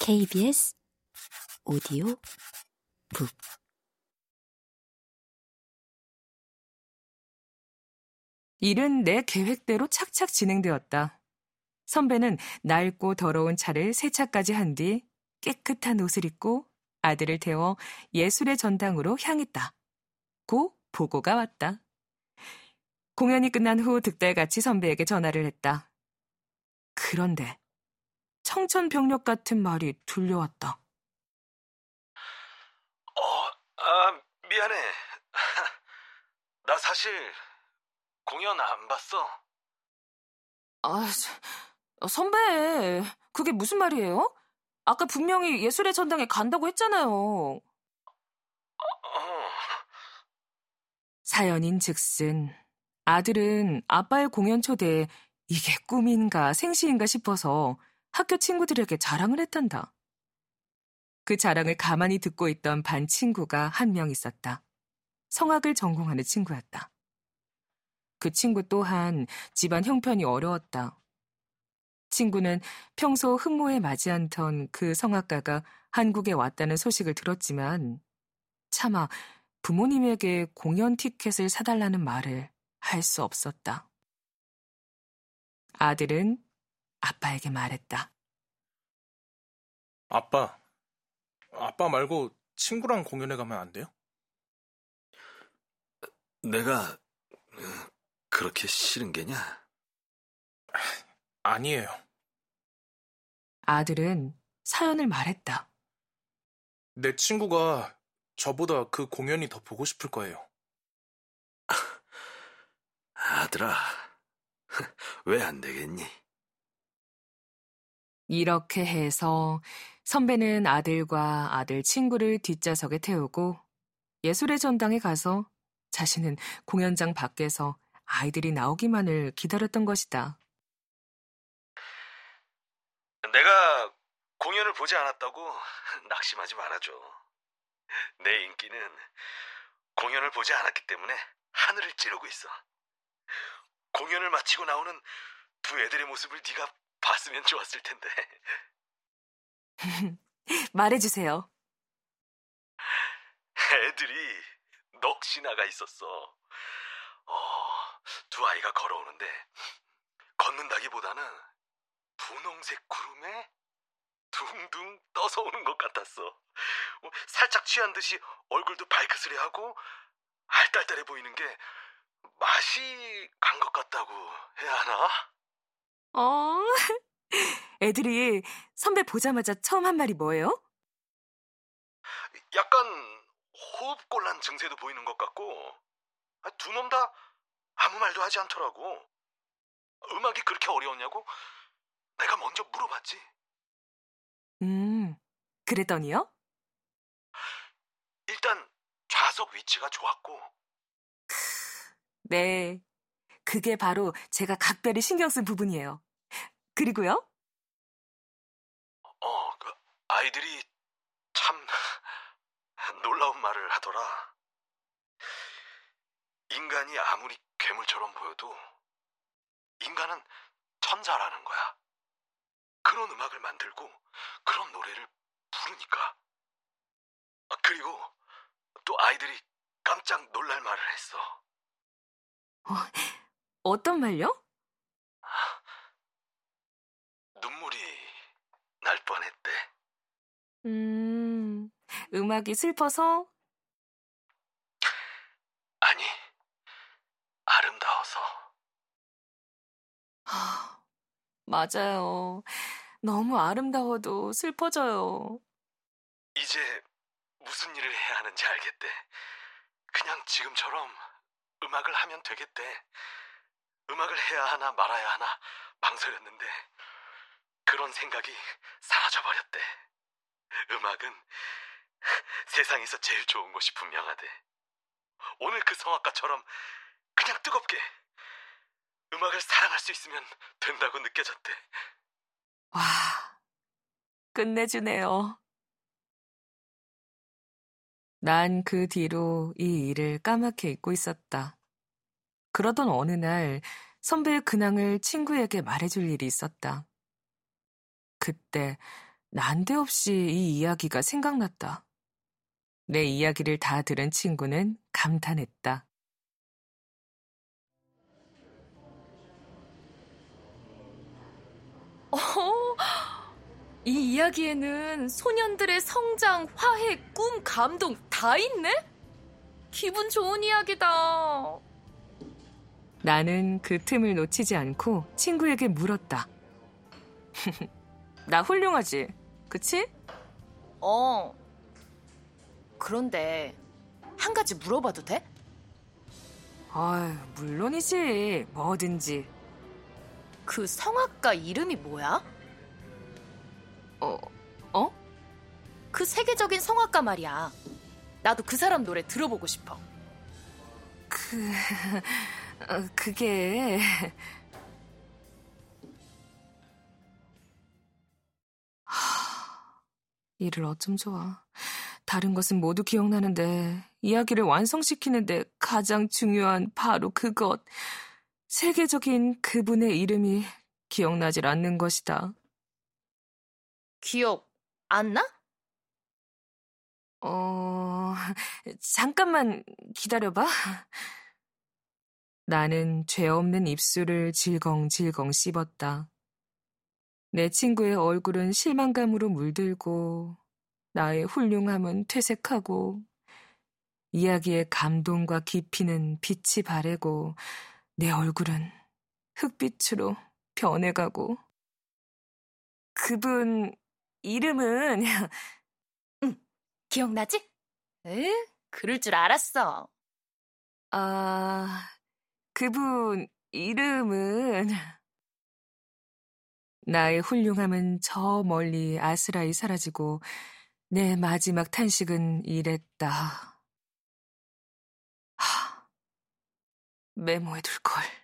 KBS 오디오 북 일은 내 계획대로 착착 진행되었다. 선배는 낡고 더러운 차를 세차까지 한 뒤 깨끗한 옷을 입고 아들을 태워 예술의 전당으로 향했다. 고 보고가 왔다. 공연이 끝난 후 득달같이 선배에게 전화를 했다. 그런데 청천벽력 같은 말이 들려왔다. 어, 아, 미안해. 나 사실 공연 안 봤어. 아, 선배, 그게 무슨 말이에요? 아까 분명히 예술의 전당에 간다고 했잖아요. 어, 사연인 즉슨 아들은 아빠의 공연 초대에 이게 꿈인가 생시인가 싶어서 학교 친구들에게 자랑을 했단다. 그 자랑을 가만히 듣고 있던 반 친구가 한 명 있었다. 성악을 전공하는 친구였다. 그 친구 또한 집안 형편이 어려웠다. 친구는 평소 흠모에 맞지 않던 그 성악가가 한국에 왔다는 소식을 들었지만 차마 부모님에게 공연 티켓을 사달라는 말을 할 수 없었다. 아들은 아빠에게 말했다. 아빠, 아빠 말고 친구랑 공연에 가면 안 돼요? 내가 그렇게 싫은 게냐? 아니에요. 아들은 사연을 말했다. 내 친구가 저보다 그 공연이 더 보고 싶을 거예요. 아들아, 왜 안 되겠니? 이렇게 해서 선배는 아들과 아들 친구를 뒷좌석에 태우고 예술의 전당에 가서 자신은 공연장 밖에서 아이들이 나오기만을 기다렸던 것이다. 내가 공연을 보지 않았다고 낙심하지 말아줘. 내 인기는 공연을 보지 않았기 때문에 하늘을 찌르고 있어. 공연을 마치고 나오는 두 애들의 모습을 네가 봤으면 좋았을 텐데. 말해주세요. 애들이 넋이 나가 있었어. 어, 두 아이가 걸어오는데 걷는다기보다는 분홍색 구름에 둥둥 떠서 오는 것 같았어. 어, 살짝 취한 듯이 얼굴도 발크스레하고 알딸딸해 보이는 게 맛이 간 것 같다고 해야 하나? 어, 애들이 선배 보자마자 처음 한 말이 뭐예요? 약간 호흡곤란 증세도 보이는 것 같고 아, 두놈 다 아무 말도 하지 않더라고. 음악이 그렇게 어려웠냐고 내가 먼저 물어봤지. 음, 그랬더니요? 일단 좌석 위치가 좋았고 네, 그게 바로 제가 각별히 신경 쓴 부분이에요. 그리고요? 어, 그 아이들이 참 놀라운 말을 하더라. 인간이 아무리 괴물처럼 보여도 인간은 천사라는 거야. 그런 음악을 만들고 그런 노래를 부르니까. 아, 그리고 또 아이들이 깜짝 놀랄 말을 했어. 어, 어떤 말요? 눈물이 날 뻔했대. 음, 음악이 슬퍼서? 아니, 아름다워서. 아, 맞아요. 너무 아름다워도 슬퍼져요. 이제 무슨 일을 해야 하는지 알겠대. 그냥 지금처럼 음악을 하면 되겠대. 음악을 해야 하나 말아야 하나 망설였는데 그런 생각이 사라져버렸대. 음악은 세상에서 제일 좋은 것이 분명하대. 오늘 그 성악가처럼 그냥 뜨겁게 음악을 사랑할 수 있으면 된다고 느껴졌대. 와, 끝내주네요. 난 그 뒤로 이 일을 까맣게 잊고 있었다. 그러던 어느 날 선배의 근황을 친구에게 말해줄 일이 있었다. 그때 난데없이 이 이야기가 생각났다. 내 이야기를 다 들은 친구는 감탄했다. 어, 이 이야기에는 소년들의 성장, 화해, 꿈, 감동 다 있네? 기분 좋은 이야기다. 나는 그 틈을 놓치지 않고 친구에게 물었다. 나 훌륭하지? 그치? 어. 그런데 한 가지 물어봐도 돼? 아유, 물론이지. 뭐든지. 그 성악가 이름이 뭐야? 어, 어? 그 세계적인 성악가 말이야. 나도 그 사람 노래 들어보고 싶어. 그, 어, 그게. 하, 이를 어쩜 좋아. 다른 것은 모두 기억나는데, 이야기를 완성시키는데 가장 중요한 바로 그것. 세계적인 그분의 이름이 기억나질 않는 것이다. 기억 안 나? 어, 잠깐만 기다려봐. 나는 죄 없는 입술을 질겅질겅 씹었다. 내 친구의 얼굴은 실망감으로 물들고, 나의 훌륭함은 퇴색하고, 이야기의 감동과 깊이는 빛이 바래고, 내 얼굴은 흑빛으로 변해가고. 그분 이름은 기억나지? 응, 그럴 줄 알았어. 아, 그분 이름은 나의 훌륭함은 저 멀리 아스라이 사라지고 내 마지막 탄식은 이랬다. 하, 메모해둘 걸.